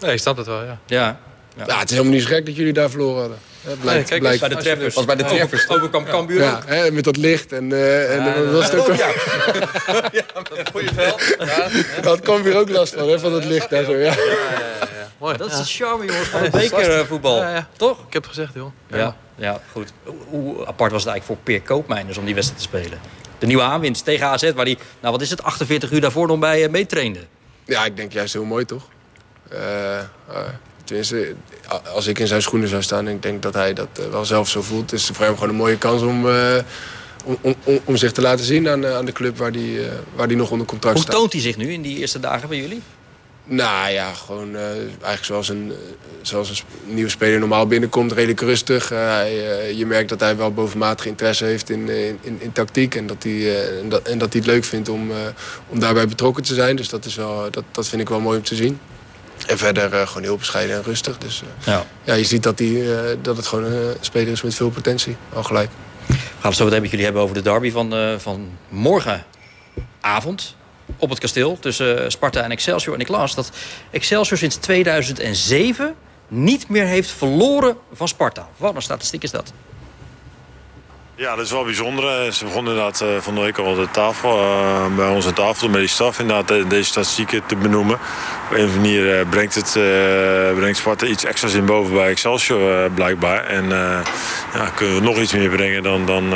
Nee, ik snap het wel, ja. Ja, ja. ja, het is helemaal niet zo gek dat jullie daar verloren hadden. Het blijkt, nee, kijk, blijkt. bij de treffers. Was bij de treffers. Overkwam Cambuur ja, hè, met dat licht. En, uh, en ja, was het ook... Ja. ja, goede veld. Ja, dat kwam weer ook last van, hè, van het licht. Daar zo, ja. Mooi. Dat is de charme, jongens, van het bekervoetbal. Toch? Ik heb het gezegd, joh. Ja, ja goed. Hoe apart was het eigenlijk voor Peer Koopmeiners om die wedstrijd te spelen? De nieuwe aanwinst tegen AZ, waar hij, nou wat is het, 48 uur daarvoor nog bij uh, meetrainde. Ja, ik denk juist heel mooi, toch? Uh, Tenminste, als ik in zijn schoenen zou staan... en ik denk dat hij dat eh, wel zelf zo voelt... is het voor hem gewoon een mooie kans om, uh, om, om, om, zich te laten zien aan, aan de club waar hij uh, waar die nog onder contract Hoe staat. Hoe toont hij zich nu in die eerste dagen bij jullie? Nou ja, gewoon uh, eigenlijk zoals een, zoals een nieuwe speler normaal binnenkomt. Redelijk rustig. Hij, je merkt dat hij wel bovenmatig interesse heeft in, in, in tactiek. En dat, hij, en, dat, en dat hij het leuk vindt om, om daarbij betrokken te zijn. Dus dat, is wel, dat, dat vind ik wel mooi om te zien. En verder uh, gewoon heel bescheiden en rustig. Dus uh, ja. ja. je ziet dat, die, uh, dat het gewoon een speler is met veel potentie. Al gelijk. We gaan het zo meteen met jullie hebben over de derby van, van morgenavond. Op het kasteel tussen Sparta en Excelsior. En ik las dat Excelsior sinds 2007 niet meer heeft verloren van Sparta. Wat een statistiek is dat? Ja, dat is wel bijzonder. Ze begonnen inderdaad uh, van de week al de tafel, uh, bij ons aan tafel, met die staf, inderdaad deze statistieken te benoemen. Op een of manier brengt, het, brengt Sparta iets extra's in boven bij Excelsior blijkbaar. En ja, kunnen we nog iets meer brengen dan, dan,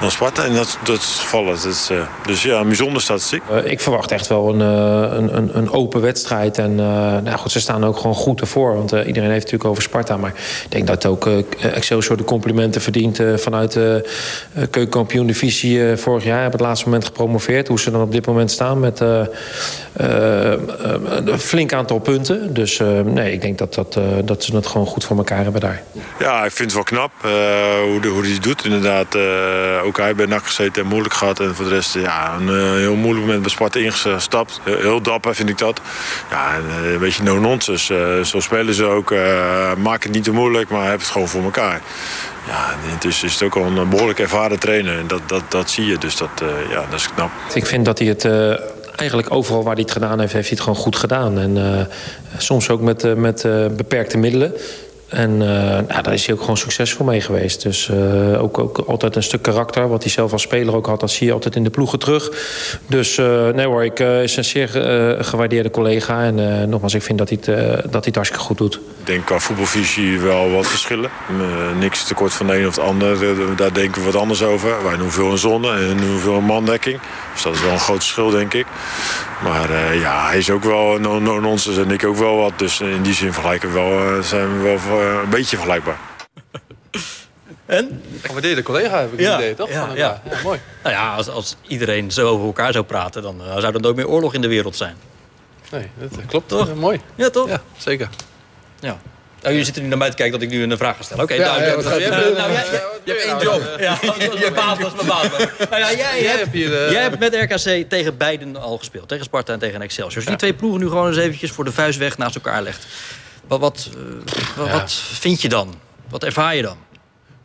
dan Sparta. En dat, dat is vallend. Dat uh, dus ja, een bijzondere statistiek. Uh, ik verwacht echt wel een, uh, een, een, open wedstrijd. En nou goed, ze staan ook gewoon goed ervoor. Want iedereen heeft natuurlijk over Sparta. Maar ik denk dat ook Excelsior de complimenten verdient... vanuit de keukenkampioen divisie vorig jaar. Hebben het laatste moment gepromoveerd. Hoe ze dan op dit moment staan met een flink aantal punten. Dus nee, ik denk dat, dat, dat ze het gewoon goed voor elkaar hebben daar. Ja, ik vind het wel knap hoe hij het doet inderdaad hij bij NAC gezeten en moeilijk gehad. En voor de rest ja, een eh, heel moeilijk moment bij Sparta ingestapt. Heel, dapper vind ik dat. Ja, eh, een beetje no-nonsense. Eh, zo spelen ze ook. maak het niet te moeilijk, maar heb het gewoon voor elkaar. Ja, en intussen is het ook al een behoorlijk ervaren trainer. En dat, dat, dat zie je, dus dat, ja, dat is knap. Ik vind dat hij het eigenlijk overal waar hij het gedaan heeft, heeft hij het gewoon goed gedaan. En soms ook met, met beperkte middelen. En nou, daar is hij ook gewoon succesvol mee geweest. Dus eh, ook, ook altijd een stuk karakter. Wat hij zelf als speler ook had, dat zie je altijd in de ploegen terug. Dus eh, nee hoor, ik is een zeer gewaardeerde collega. En nogmaals, ik vind dat hij, het, dat hij het hartstikke goed doet. Ik denk qua voetbalvisie wel wat verschillen. Niks tekort van de een of de ander. Daar denken we wat anders over. Wij doen veel in zone en doen veel in mandekking. Dus dat is wel een groot verschil, denk ik. Maar ja, hij is ook wel no- no- nonsense en ik ook wel wat. Dus in die zin vergelijken we wel, zijn we wel een beetje vergelijkbaar. En? Gewaardeerde collega heb ik Ja, het idee, toch? ja, Van ja. elkaar. ja, mooi. Nou ja, als, als iedereen zo over elkaar zou praten... dan eh, zou er nooit meer oorlog in de wereld zijn. Nee, dat klopt. Toch? Eh, mooi. Ja, toch? Ja, zeker. Ja. Nou, jullie zitten nu naar mij te kijken dat ik nu een vraag ga stellen. Oké, Ja, nou, ja, je eh, nou, je hebt één job. Ja, je baas was mijn baas. Nou ja, jij, Jij hebt, hebt hier, eh, jij hebt met RKC tegen beiden al gespeeld. Tegen Sparta en tegen Excelsior. Als je die twee ploegen nu gewoon eens eventjes voor de vuist weg naast elkaar legt. Wat, wat, eh, wat, Ja. wat vind je dan? Wat ervaar je dan?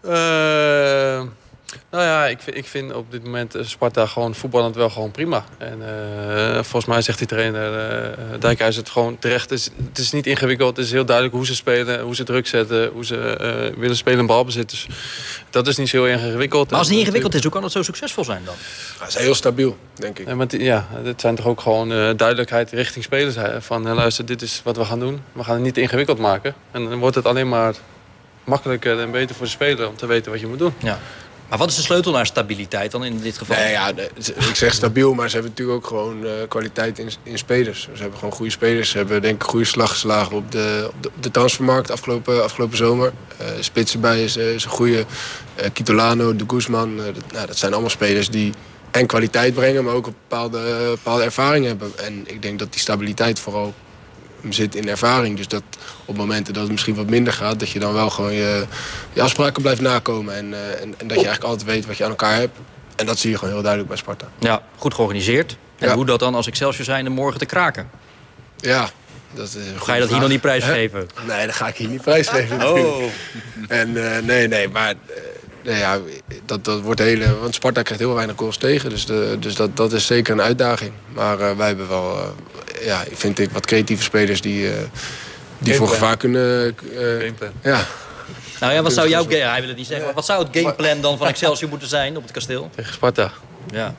Eh, nou ja, ik, vind- ik vind op dit moment eh, Sparta gewoon voetballend wel gewoon prima. En eh, volgens mij zegt die trainer eh Dijkhuis het gewoon terecht. Het is, het is niet ingewikkeld. Het is heel duidelijk hoe ze spelen, hoe ze druk zetten, hoe ze eh, willen spelen en balbezit. Dus dat is niet zo heel ingewikkeld. Maar als het niet ingewikkeld is, hoe kan het zo succesvol zijn dan? Hij is heel stabiel, denk ik. Ja, maar het- ja, het zijn toch ook gewoon eh, duidelijkheid richting spelers. hè, Van luister, dit is wat we gaan doen. We gaan het niet ingewikkeld maken. En dan wordt het alleen maar makkelijker en beter voor de speler om te weten wat je moet doen. Ja. Maar wat is de sleutel naar stabiliteit dan in dit geval? Ja, ik zeg stabiel, maar ze hebben natuurlijk ook gewoon eh, kwaliteit in, in spelers. Ze hebben gewoon goede spelers. Ze hebben denk ik goede slag geslagen op de, op de, transfermarkt afgelopen, afgelopen zomer. Eh spits erbij is, eh, is een goede. Eh Kitolano, De Guzman. dat, nou, dat zijn allemaal spelers die en kwaliteit brengen, maar ook een bepaalde, bepaalde ervaring hebben. En ik denk dat die stabiliteit vooral zit in ervaring. Dus dat op momenten dat het misschien wat minder gaat... dat je dan wel gewoon je, je afspraken blijft nakomen. En, eh, en, en dat je eigenlijk altijd weet wat je aan elkaar hebt. En dat zie je gewoon heel duidelijk bij Sparta. Ja, goed georganiseerd. En Ja. hoe dat dan als Excelsior zijn morgen te kraken? Ja, dat is Ga je dat hier nog niet prijsgeven? Nee, dat ga ik hier niet prijsgeven Oh. En eh, nee, nee, maar... nee, ja, dat, dat wordt hele... Want Sparta krijgt heel weinig goals tegen. Dus, de, dus dat, dat is zeker een uitdaging. Maar eh, wij hebben wel, eh, ja, vind ik, wat creatieve spelers die, eh, die voor gevaar kunnen... eh, Gameplan. ja, Nou ja, wat zou jouw... ga- Hij wil het niet zeggen. maar Wat zou het gameplan dan van Excelsior moeten zijn op het kasteel? Tegen Sparta. Ja.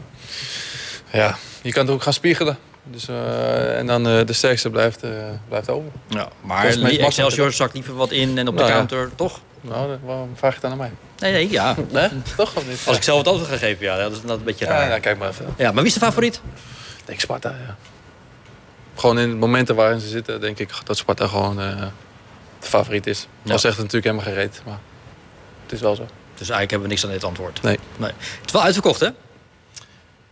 Ja, je kan het ook gaan spiegelen. Dus, eh, en dan eh, de sterkste blijft, eh, blijft over. Ja, maar Excelsior zakt liever wat in en op de Nou ja. counter, toch? Nou, dan- waarom vraag je het dan aan mij? Nee, nee, ja. Nee? Toch of niet? Als ik zelf het antwoord ga geven, ja, dat is dat een beetje Ja, raar. nou, kijk maar even. Ja, maar wie is de favoriet? Ik denk Sparta, ja. Gewoon in de momenten waarin ze zitten, denk ik dat Sparta gewoon eh, de favoriet is. Ja. Al zegt het natuurlijk helemaal gereed, maar het is wel zo. Dus eigenlijk hebben we niks aan dit antwoord. Nee. nee. Het is wel uitverkocht, hè?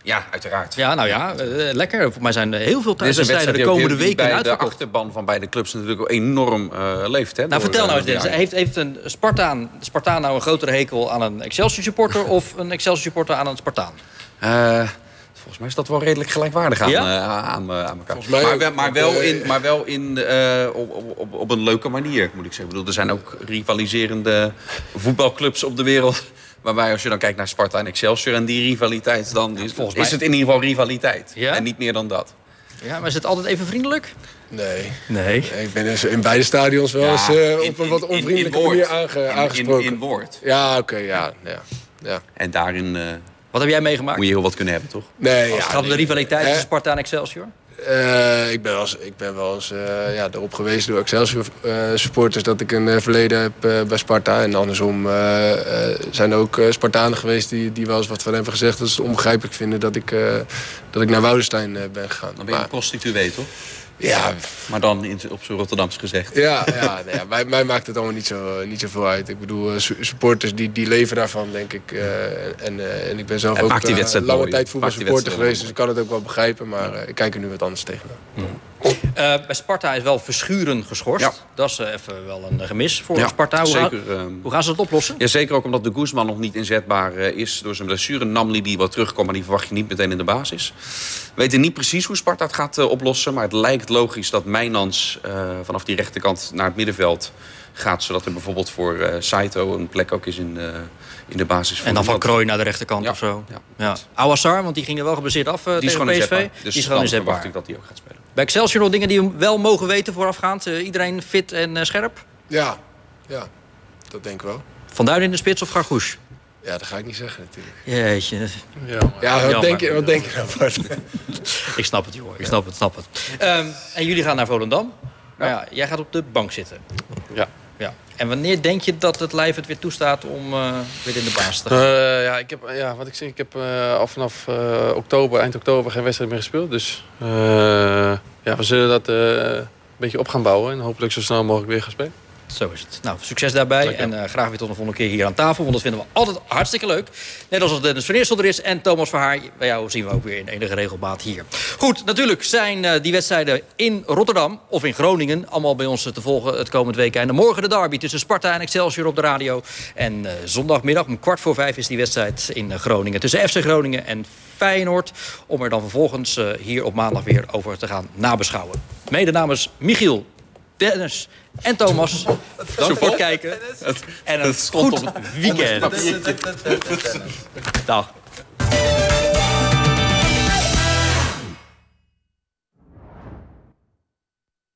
Ja, uiteraard. Ja, nou ja, eh, lekker. Voor mij zijn er heel veel thuiswedstrijden wedstrijd de komende weken bij de achterban van beide clubs natuurlijk ook enorm eh, leeft. Hè, Nou, vertel nou eh, eens dit. Heeft, heeft een Spartaan, Spartaan nou een grotere hekel aan een Excelsior supporter... of een Excelsior supporter aan een Spartaan? Eh, volgens mij is dat wel redelijk gelijkwaardig aan, Ja? eh, aan, eh, aan elkaar. mij maar, wel, maar wel Eh, in, maar wel in eh, op, op, op, op een leuke manier, moet ik zeggen. Ik bedoel, er zijn ook rivaliserende voetbalclubs op de wereld. Waarbij als je dan kijkt naar Sparta en Excelsior en die rivaliteit... dan is, volgens is mij- het in ieder geval rivaliteit. Ja? En niet meer dan dat. Ja, maar is het altijd even vriendelijk? nee. Nee. Ik ben dus in beide stadions wel eens eh, in- op een in- wat in- in onvriendelijke woord. manier aange- In- in- aangesproken. In, woord. Ja, oké, ja, ja, ja. En daarin eh, Wat heb jij meegemaakt? moet je heel wat kunnen hebben, toch? Nee, Als ja, het gaat om de rivaliteit tussen Sparta en Excelsior? Eh, ik ben wel eens, ik ben wel eens eh, ja, erop geweest door Excelsior eh, supporters dat ik een verleden heb bij Sparta. En andersom zijn er ook Spartanen geweest die, die wel eens wat van hebben gezegd dat ze het onbegrijpelijk vinden dat ik, dat ik naar Woudenstein ben gegaan. Dan ben je Maar- een prostituee, toch? Ja, Maar dan in, op zijn Rotterdams gezegd. ja, ja, nee, ja mij, mij maakt het allemaal niet, zo, niet zoveel uit. Ik bedoel, eh, su- supporters die, die leven daarvan, denk ik. eh, en, eh, en ik ben zelf En ook die eh, wedstrijd lange mooi. tijd voetbalsupporter geweest, dus ik kan het ook wel begrijpen. Maar ik kijk er nu wat anders tegenaan. Eh, bij Sparta is wel Verschuren geschorst. Ja. Dat is eh, even wel een gemis voor Ja, Sparta. Hoe, zeker, gaan, ehm, hoe gaan ze dat oplossen? Ja, zeker ook omdat de Guzman nog niet inzetbaar eh, is door zijn blessure. Namli die wat terugkomt, maar die verwacht je niet meteen in de basis. We weten niet precies hoe Sparta het gaat oplossen. Maar het lijkt logisch dat Mijnans vanaf die rechterkant naar het middenveld gaat. Zodat er bijvoorbeeld voor Saito een plek ook is in, in de basis. En dan van Krooi naar de rechterkant Ja, of zo. ja. Ja. Ouassar, want die ging er wel geblesseerd af eh, Die is tegen gewoon PSV. inzetbaar. Dus die is gewoon dan verwacht ik dat hij ook gaat spelen. Bij Excelsior nog dingen die we wel mogen weten voorafgaand. Eh, iedereen fit en eh, scherp? Ja, ja, dat denk ik wel. Van Duin in de spits of Gargouche? Ja, dat ga ik niet zeggen natuurlijk. Jeetje. Ja, Ja, wat denk je, wat denk je nou, Bart? Ik snap het, joh. Ik snap het, snap het. Ehm, en jullie gaan naar Volendam. Maar ja, jij gaat op de bank zitten. Ja. Ja. En wanneer denk je dat het lijf het weer toestaat om eh, weer in de baas te gaan? Eh, ja, ik heb, ja, wat ik zeg, ik heb eh, al vanaf oktober, eind oktober geen wedstrijd meer gespeeld. Dus ja, we zullen dat een beetje op gaan bouwen en hopelijk zo snel mogelijk weer gaan spelen. Zo is het. Nou, succes daarbij. En eh, graag weer tot een volgende keer hier aan tafel. Want dat vinden we altijd hartstikke leuk. Net als Dennis van Eersel er is en Thomas Verhaar. Bij jou zien we ook weer in enige regelmaat hier. Goed, natuurlijk zijn eh, die wedstrijden in Rotterdam of in Groningen... allemaal bij ons te volgen het komend weekend. En morgen de derby tussen Sparta en Excelsior op de radio. En eh, zondagmiddag om kwart voor vijf is die wedstrijd in Groningen. Tussen FC Groningen en Feyenoord. Om er dan vervolgens hier op maandag weer over te gaan nabeschouwen. Mede namens Michiel, Dennis en Thomas. Dank voor het kijken. En een goed weekend. Dag.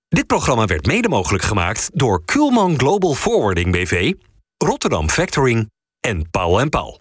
Dit programma werd mede mogelijk gemaakt door Kuhlman Global Forwarding BV, Rotterdam Factoring en Paul en Paul.